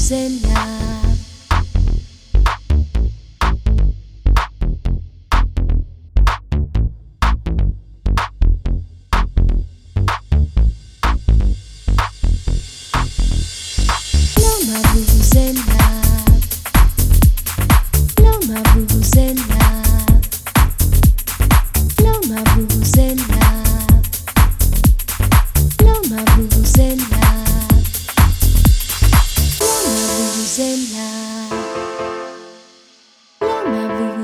Suzella. Loma Brusella, Loma Brusella, Loma Brusella.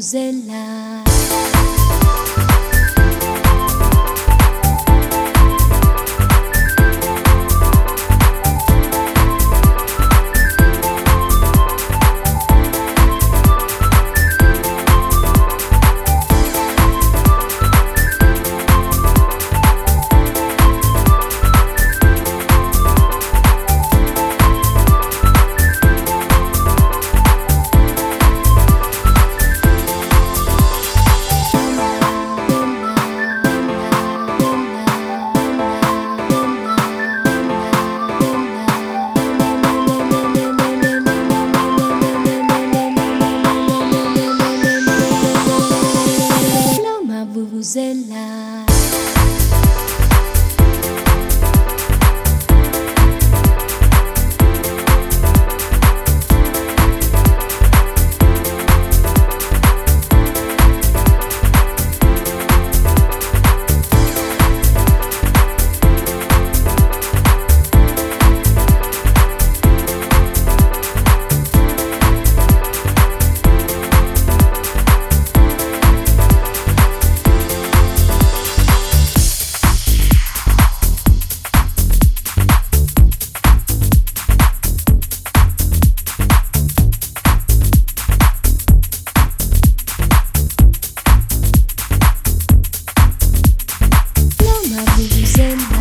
vous. Represent